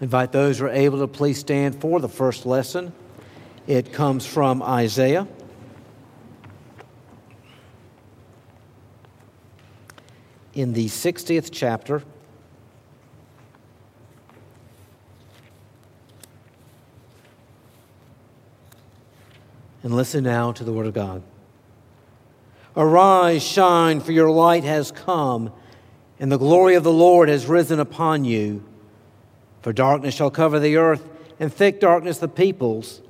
Invite those who are able to please stand for the first lesson. It comes from Isaiah. In the 60th chapter, and listen now to the Word of God. Arise, shine, for your light has come, and the glory of the Lord has risen upon you. For darkness shall cover the earth, and thick darkness the peoples.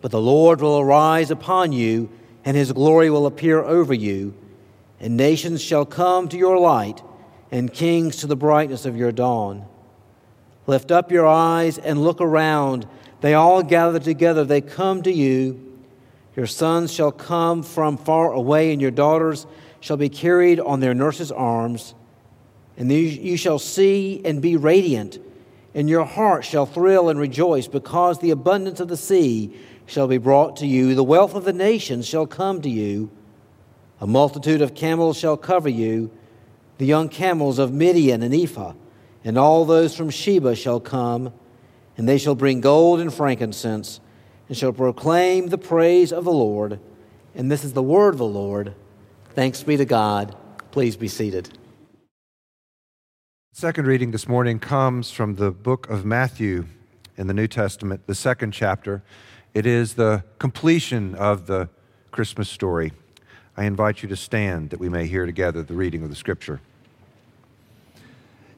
But the Lord will arise upon you, and his glory will appear over you. And nations shall come to your light, and kings to the brightness of your dawn. Lift up your eyes and look around. They all gather together, they come to you. Your sons shall come from far away, and your daughters shall be carried on their nurses' arms. And you shall see and be radiant and your heart shall thrill and rejoice, because the abundance of the sea shall be brought to you. The wealth of the nations shall come to you. A multitude of camels shall cover you, the young camels of Midian and Ephah, and all those from Sheba shall come, and they shall bring gold and frankincense, and shall proclaim the praise of the Lord. And this is the word of the Lord. Thanks be to God. Please be seated. Second reading this morning comes from the book of Matthew in the New Testament, the second chapter. It is the completion of the Christmas story. I invite you to stand that we may hear together the reading of the scripture.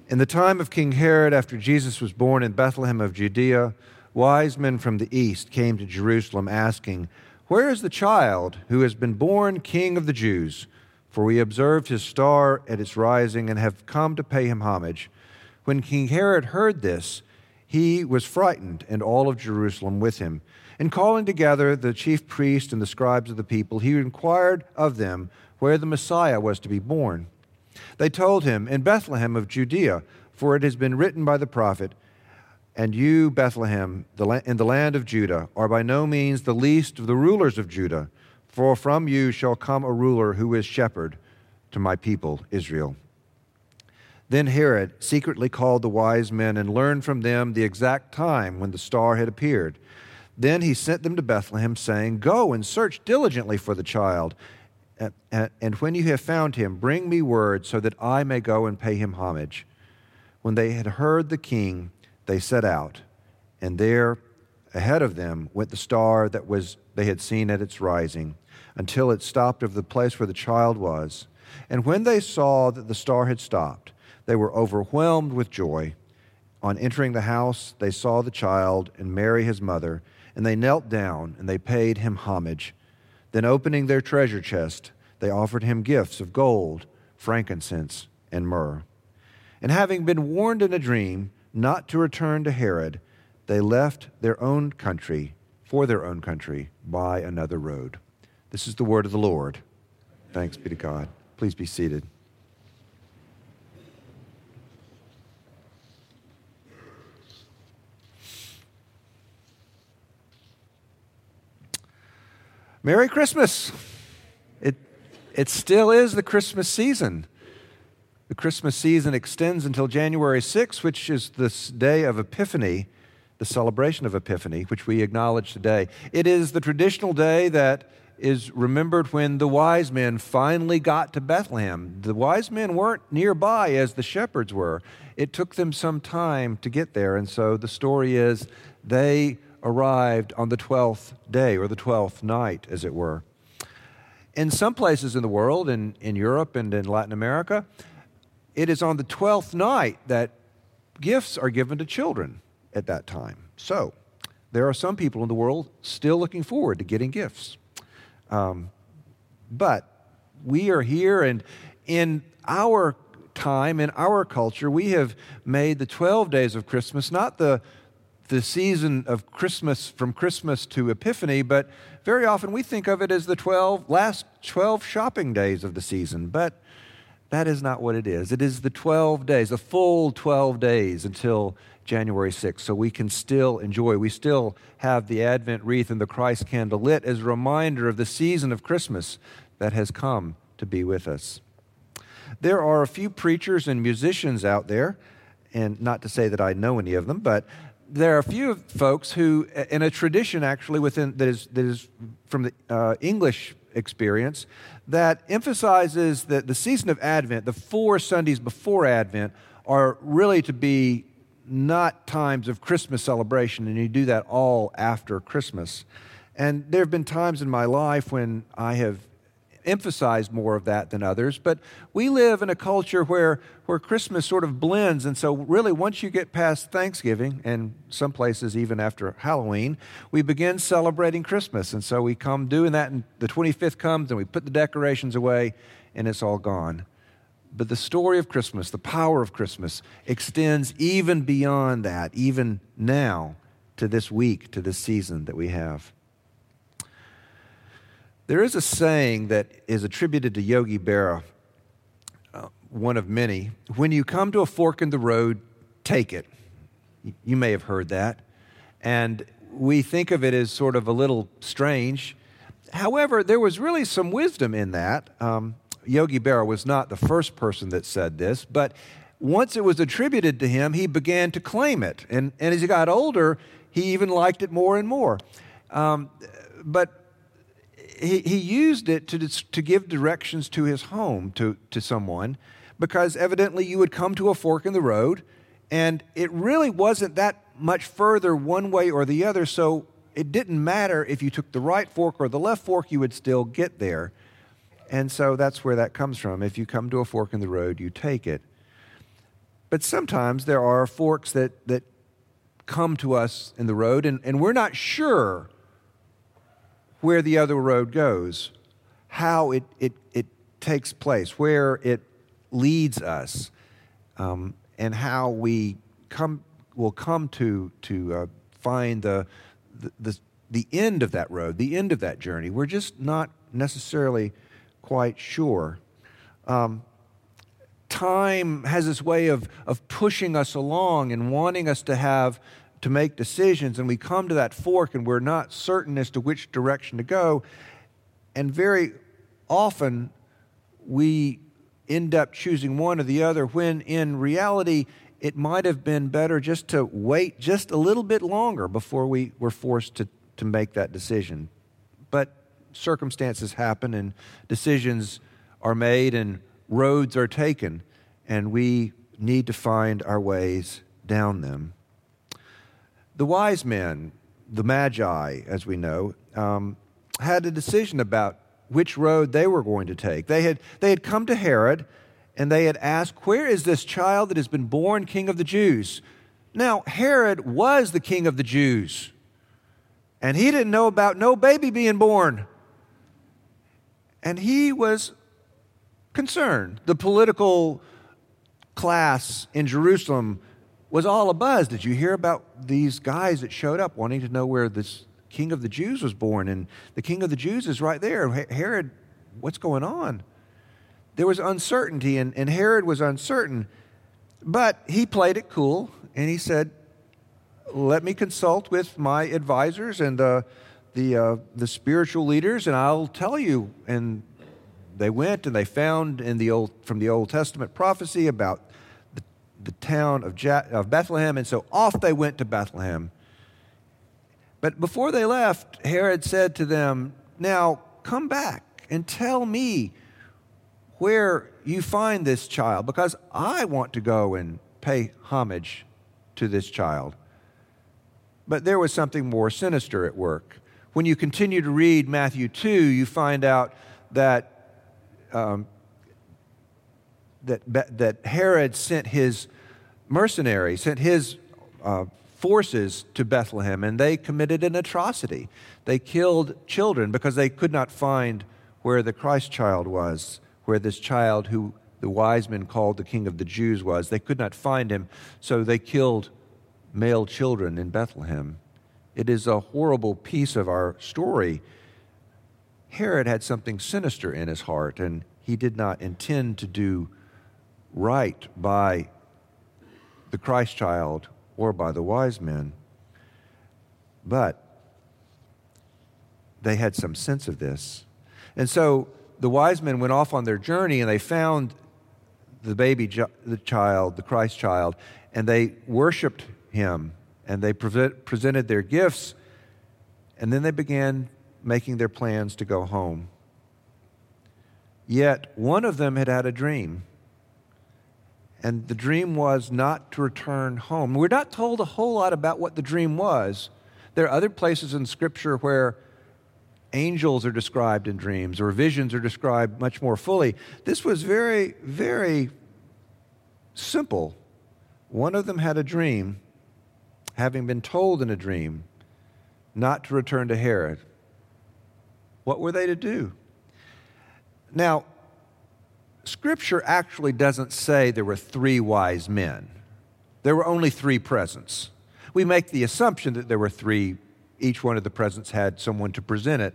In the time of King Herod, after Jesus was born in Bethlehem of Judea, wise men from the east came to Jerusalem asking, Where is the child who has been born king of the Jews? For we observed his star at its rising and have come to pay him homage. When King Herod heard this, he was frightened, and all of Jerusalem with him. And calling together the chief priests and the scribes of the people, he inquired of them where the Messiah was to be born. They told him, In Bethlehem of Judea, for it has been written by the prophet, And you, Bethlehem, in the land of Judah, are by no means the least of the rulers of Judah. For from you shall come a ruler who is shepherd to my people, Israel. Then Herod secretly called the wise men and learned from them the exact time when the star had appeared. Then he sent them to Bethlehem, saying, Go and search diligently for the child. And when you have found him, bring me word so that I may go and pay him homage. When they had heard the king, they set out, and there ahead of them went the star that was they had seen at its rising until it stopped over the place where the child was. And when they saw that the star had stopped, they were overwhelmed with joy. On entering the house, they saw the child and Mary his mother, and they knelt down and they paid him homage. Then, opening their treasure chest, they offered him gifts of gold, frankincense, and myrrh. And having been warned in a dream not to return to Herod, they left their own country, for their own country, by another road. This is the word of the Lord. Thanks be to God. Please be seated. Merry Christmas. It, it still is the Christmas season. The Christmas season extends until January 6th, which is this day of Epiphany, the celebration of Epiphany, which we acknowledge today. It is the traditional day that is remembered when the wise men finally got to Bethlehem. The wise men weren't nearby as the shepherds were. It took them some time to get there, and so the story is they arrived on the 12th day, or the 12th night, as it were. In some places in the world, in, in Europe and in Latin America, it is on the 12th night that gifts are given to children at that time. So, there are some people in the world still looking forward to getting gifts. Um, but we are here, and in our time, in our culture, we have made the 12 days of Christmas not the, the season of Christmas from Christmas to Epiphany, but very often we think of it as the 12 last 12 shopping days of the season. But that is not what it is. It is the 12 days, the full 12 days until January 6th. So we can still enjoy. We still have the Advent wreath and the Christ candle lit as a reminder of the season of Christmas that has come to be with us. There are a few preachers and musicians out there, and not to say that I know any of them, but there are a few folks who, in a tradition actually within that is, that is from the uh, English experience, that emphasizes that the season of Advent, the four Sundays before Advent, are really to be not times of Christmas celebration, and you do that all after Christmas. And there have been times in my life when I have emphasized more of that than others, but we live in a culture where, where Christmas sort of blends. And so, really, once you get past Thanksgiving, and some places even after Halloween, we begin celebrating Christmas. And so, we come doing that, and the 25th comes, and we put the decorations away, and it's all gone. But the story of Christmas, the power of Christmas, extends even beyond that, even now, to this week, to this season that we have. There is a saying that is attributed to Yogi Berra, uh, one of many. When you come to a fork in the road, take it. You may have heard that. And we think of it as sort of a little strange. However, there was really some wisdom in that. Um, Yogi Berra was not the first person that said this, but once it was attributed to him, he began to claim it. And, and as he got older, he even liked it more and more. Um, but he, he used it to, to give directions to his home to, to someone because evidently you would come to a fork in the road and it really wasn't that much further one way or the other. So it didn't matter if you took the right fork or the left fork, you would still get there. And so that's where that comes from. If you come to a fork in the road, you take it. But sometimes there are forks that, that come to us in the road, and, and we're not sure where the other road goes, how it, it, it takes place, where it leads us, um, and how we come, will come to, to uh, find the, the, the, the end of that road, the end of that journey. We're just not necessarily quite sure. Um, time has this way of, of pushing us along and wanting us to have to make decisions, and we come to that fork and we're not certain as to which direction to go. And very often we end up choosing one or the other when in reality it might have been better just to wait just a little bit longer before we were forced to, to make that decision. But circumstances happen and decisions are made and roads are taken, and we need to find our ways down them. The wise men, the magi, as we know, um, had a decision about which road they were going to take. They had, they had come to Herod and they had asked, Where is this child that has been born king of the Jews? Now, Herod was the king of the Jews, and he didn't know about no baby being born. And he was concerned. The political class in Jerusalem was all abuzz. Did you hear about these guys that showed up wanting to know where this king of the Jews was born? And the king of the Jews is right there. Herod, what's going on? There was uncertainty, and, and Herod was uncertain. But he played it cool, and he said, Let me consult with my advisors and uh, the, uh, the spiritual leaders, and I'll tell you. And they went and they found in the old, from the Old Testament prophecy about the the town of, ja- of Bethlehem, and so off they went to Bethlehem. But before they left, Herod said to them, Now come back and tell me where you find this child, because I want to go and pay homage to this child. But there was something more sinister at work. When you continue to read Matthew 2, you find out that um, that, that Herod sent his mercenaries, sent his uh, forces to Bethlehem, and they committed an atrocity. They killed children because they could not find where the Christ child was, where this child who the wise men called the king of the Jews was. They could not find him, so they killed male children in Bethlehem. It is a horrible piece of our story. Herod had something sinister in his heart, and he did not intend to do right by the Christ child or by the wise men. But they had some sense of this. And so the wise men went off on their journey and they found the baby, the child, the Christ child, and they worshiped him and they pre- presented their gifts. And then they began making their plans to go home. Yet one of them had had a dream. And the dream was not to return home. We're not told a whole lot about what the dream was. There are other places in Scripture where angels are described in dreams or visions are described much more fully. This was very, very simple. One of them had a dream, having been told in a dream not to return to Herod. What were they to do? Now, Scripture actually doesn't say there were three wise men. There were only three presents. We make the assumption that there were three, each one of the presents had someone to present it.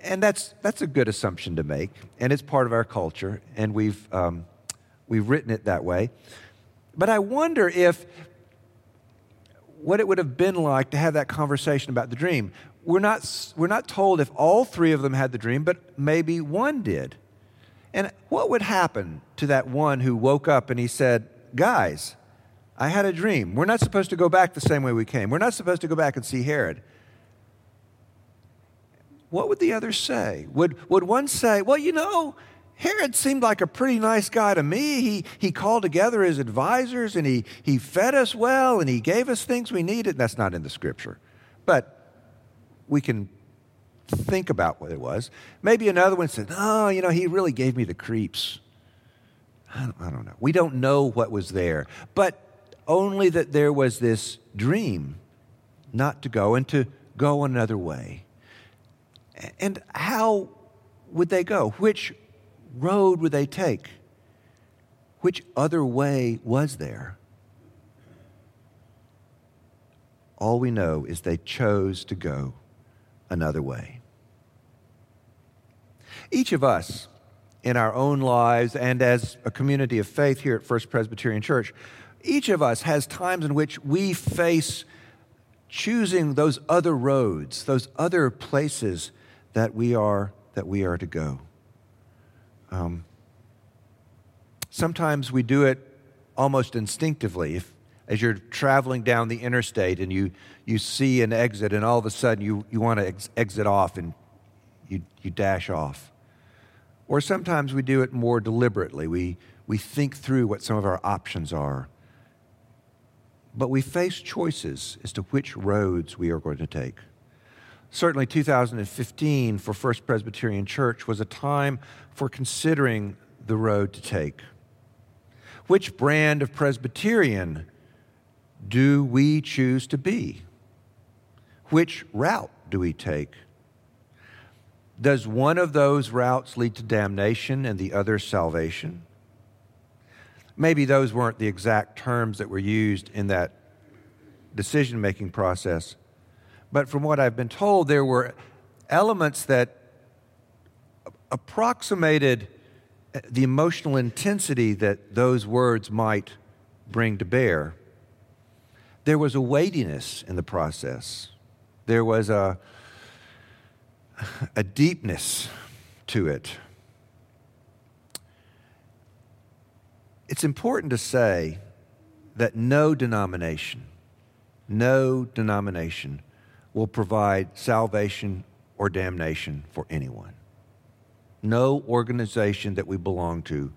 And that's, that's a good assumption to make, and it's part of our culture, and we've, um, we've written it that way. But I wonder if what it would have been like to have that conversation about the dream. We're not, we're not told if all three of them had the dream, but maybe one did. And what would happen to that one who woke up and he said, Guys, I had a dream. We're not supposed to go back the same way we came. We're not supposed to go back and see Herod. What would the others say? Would, would one say, Well, you know, Herod seemed like a pretty nice guy to me. He, he called together his advisors and he, he fed us well and he gave us things we needed. That's not in the scripture. But we can think about what it was. Maybe another one said, Oh, you know, he really gave me the creeps. I don't, I don't know. We don't know what was there, but only that there was this dream not to go and to go another way. And how would they go? Which road would they take? Which other way was there? All we know is they chose to go another way. Each of us, in our own lives and as a community of faith here at First Presbyterian Church, each of us has times in which we face choosing those other roads, those other places that we are that we are to go. Um, sometimes we do it almost instinctively. If as you're traveling down the interstate and you, you see an exit and all of a sudden you, you want to ex- exit off and you, you dash off. Or sometimes we do it more deliberately. We, we think through what some of our options are. But we face choices as to which roads we are going to take. Certainly, 2015 for First Presbyterian Church was a time for considering the road to take. Which brand of Presbyterian do we choose to be? Which route do we take? Does one of those routes lead to damnation and the other salvation? Maybe those weren't the exact terms that were used in that decision making process, but from what I've been told, there were elements that approximated uh, the emotional intensity that those words might bring to bear there was a weightiness in the process. There was a, a deepness to it. It's important to say that no denomination, no denomination will provide salvation or damnation for anyone. No organization that we belong to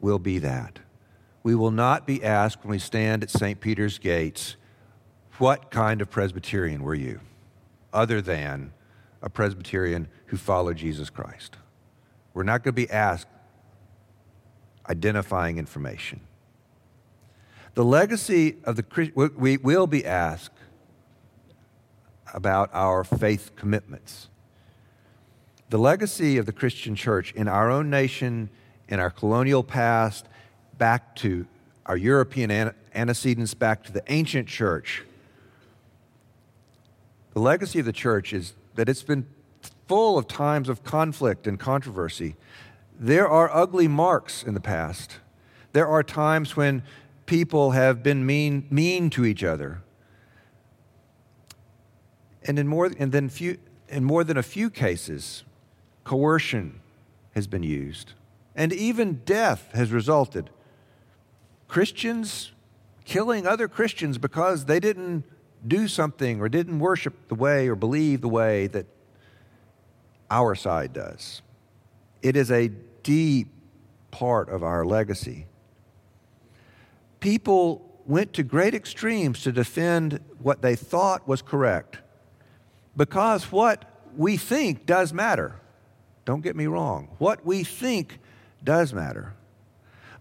will be that we will not be asked when we stand at St. Peter's gates, What kind of Presbyterian were you? Other than a Presbyterian who followed Jesus Christ. We're not going to be asked identifying information. The legacy of the we will be asked about our faith commitments. The legacy of the Christian church in our own nation, in our colonial past, back to our European antecedents, back to the ancient church. The legacy of the church is that it's been full of times of conflict and controversy. There are ugly marks in the past. There are times when people have been mean, mean to each other. And in more, and then few, in more than a few cases, coercion has been used. And even death has resulted. Christians killing other Christians because they didn't do something or didn't worship the way or believe the way that our side does. It is a deep part of our legacy. People went to great extremes to defend what they thought was correct because what we think does matter. Don't get me wrong. What we think does matter.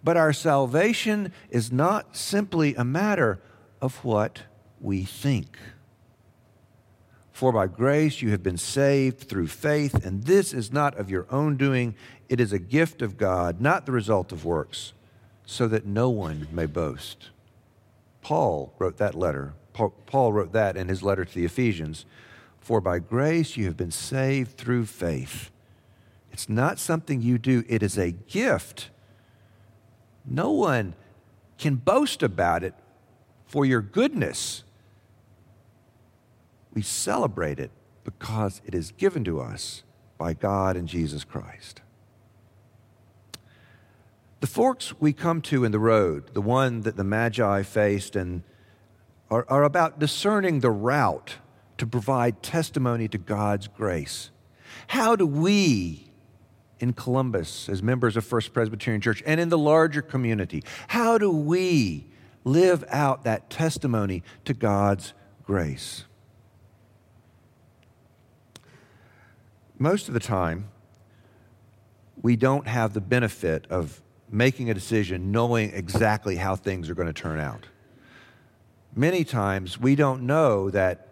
But our salvation is not simply a matter of what we think. For by grace you have been saved through faith, and this is not of your own doing, it is a gift of God, not the result of works, so that no one may boast. Paul wrote that letter. Paul wrote that in his letter to the Ephesians. For by grace you have been saved through faith. It's not something you do, it is a gift. No one can boast about it for your goodness. We celebrate it because it is given to us by God and Jesus Christ. The forks we come to in the road, the one that the Magi faced, and are, are about discerning the route to provide testimony to God's grace. How do we in Columbus as members of First Presbyterian Church and in the larger community, how do we live out that testimony to God's grace? Most of the time, we don't have the benefit of making a decision knowing exactly how things are going to turn out. Many times, we don't know that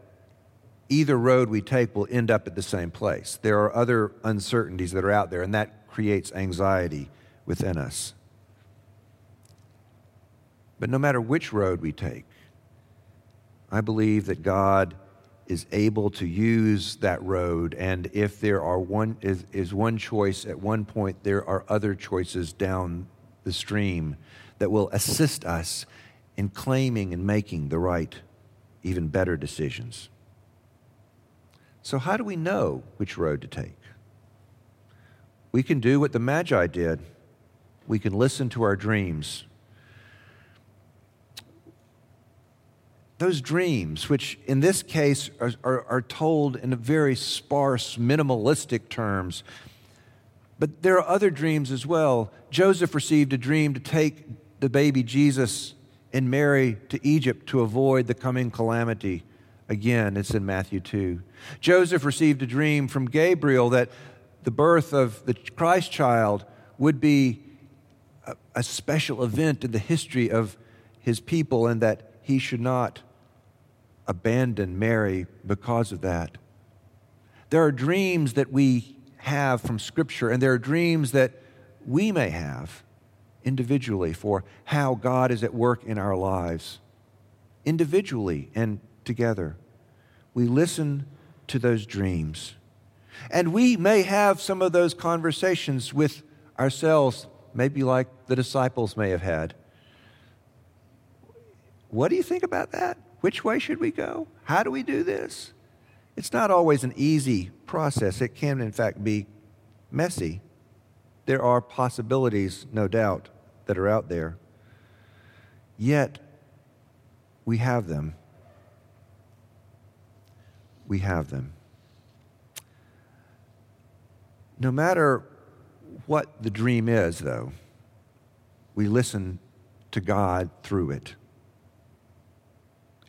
either road we take will end up at the same place. There are other uncertainties that are out there, and that creates anxiety within us. But no matter which road we take, I believe that God is able to use that road. And if there are one is, is one choice at one point, there are other choices down the stream that will assist us in claiming and making the right, even better decisions. So, how do we know which road to take? We can do what the Magi did. We can listen to our dreams. Those dreams, which in this case are, are, are told in very sparse, minimalistic terms, but there are other dreams as well. Joseph received a dream to take the baby Jesus and Mary to Egypt to avoid the coming calamity. Again, it's in Matthew 2. Joseph received a dream from Gabriel that the birth of the Christ child would be a, a special event in the history of his people and that he should not abandon Mary because of that. There are dreams that we have from Scripture, and there are dreams that we may have individually for how God is at work in our lives, individually and together. We listen to those dreams. And we may have some of those conversations with ourselves, maybe like the disciples may have had. What do you think about that? Which way should we go? How do we do this? It's not always an easy process. It can, in fact, be messy. There are possibilities, no doubt, that are out there. Yet, we have them we have them. No matter what the dream is, though, we listen to God through it.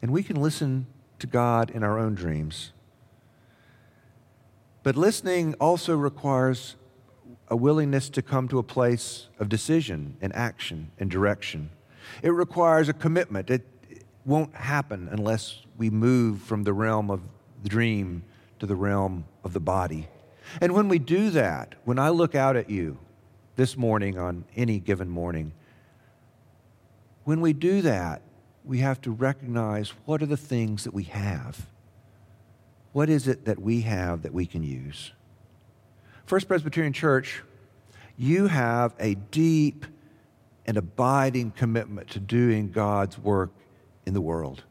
And we can listen to God in our own dreams. But listening also requires a willingness to come to a place of decision and action and direction. It requires a commitment. It won't happen unless we move from the realm of the dream to the realm of the body. And when we do that, when I look out at you this morning on any given morning, when we do that, we have to recognize what are the things that we have. What is it that we have that we can use? First Presbyterian Church, you have a deep and abiding commitment to doing God's work in the world,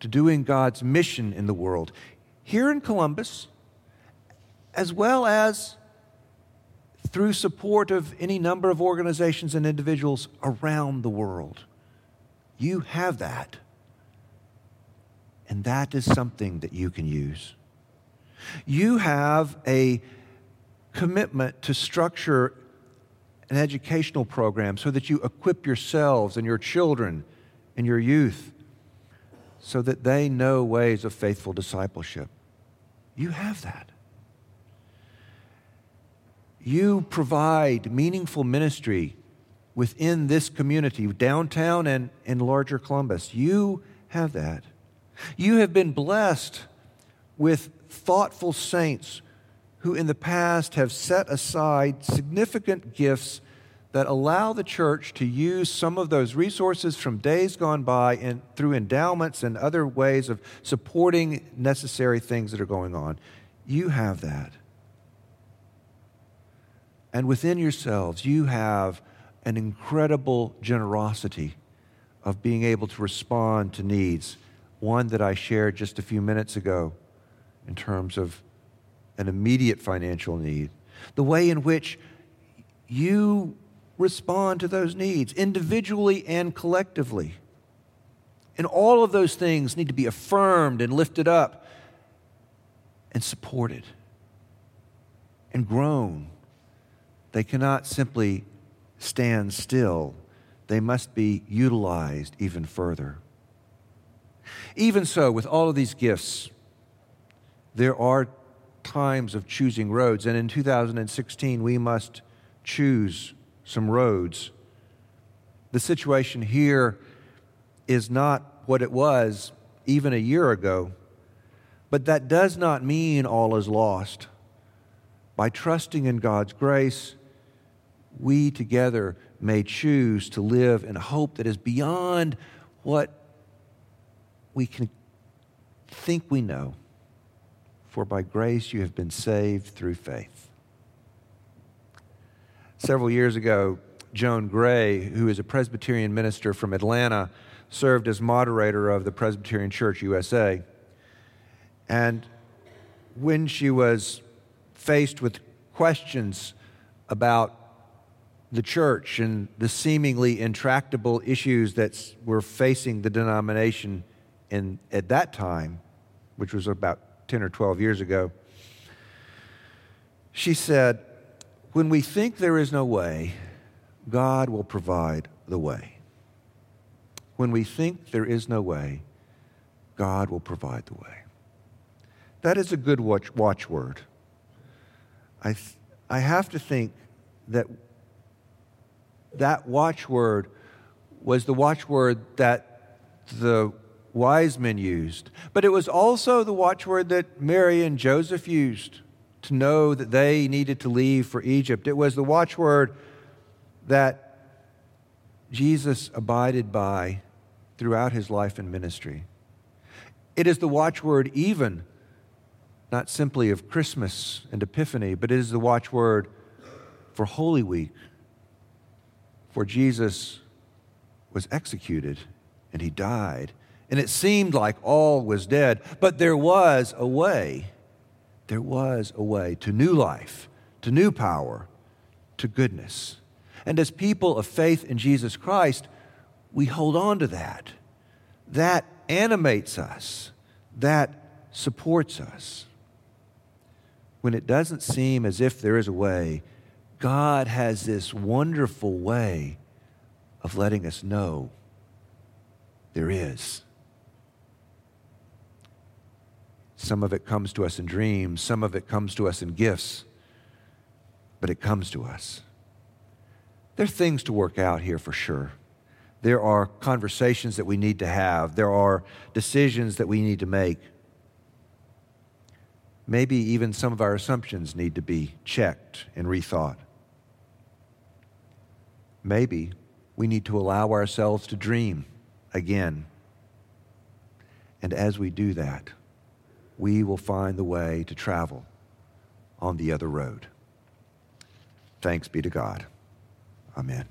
to doing God's mission in the world. Here in Columbus, as well as through support of any number of organizations and individuals around the world. You have that. And that is something that you can use. You have a commitment to structure an educational program so that you equip yourselves and your children and your youth so that they know ways of faithful discipleship. You have that. You provide meaningful ministry within this community, downtown and in larger Columbus. You have that. You have been blessed with thoughtful saints who in the past have set aside significant gifts that allow the church to use some of those resources from days gone by and through endowments and other ways of supporting necessary things that are going on. You have that. And within yourselves, you have an incredible generosity of being able to respond to needs. One that I shared just a few minutes ago in terms of an immediate financial need. The way in which you respond to those needs individually and collectively. And all of those things need to be affirmed and lifted up and supported and grown. They cannot simply stand still, they must be utilized even further. Even so, with all of these gifts, there are times of choosing roads. And in 2016, we must choose some roads. The situation here is not what it was even a year ago, but that does not mean all is lost. By trusting in God's grace, we together may choose to live in a hope that is beyond what we can think we know. For by grace you have been saved through faith. Several years ago, Joan Gray, who is a Presbyterian minister from Atlanta, served as moderator of the Presbyterian Church USA. And when she was faced with questions about the church and the seemingly intractable issues that were facing the denomination in, at that time, which was about 10 or 12 years ago, she said, When we think there is no way, God will provide the way. When we think there is no way, God will provide the way. That is a good watch, watchword. I, th- I have to think that that watchword was the watchword that the wise men used. But it was also the watchword that Mary and Joseph used to know that they needed to leave for Egypt. It was the watchword that Jesus abided by throughout his life and ministry. It is the watchword, even not simply of Christmas and Epiphany, but it is the watchword for Holy Week for Jesus was executed and he died. And it seemed like all was dead, but there was a way. There was a way to new life, to new power, to goodness. And as people of faith in Jesus Christ, we hold on to that. That animates us, that supports us. When it doesn't seem as if there is a way, God has this wonderful way of letting us know there is. Some of it comes to us in dreams, some of it comes to us in gifts. but it comes to us. There are things to work out here for sure. There are conversations that we need to have. There are decisions that we need to make. Maybe even some of our assumptions need to be checked and rethought. Maybe we need to allow ourselves to dream again. And as we do that, we will find the way to travel on the other road. Thanks be to God. Amen.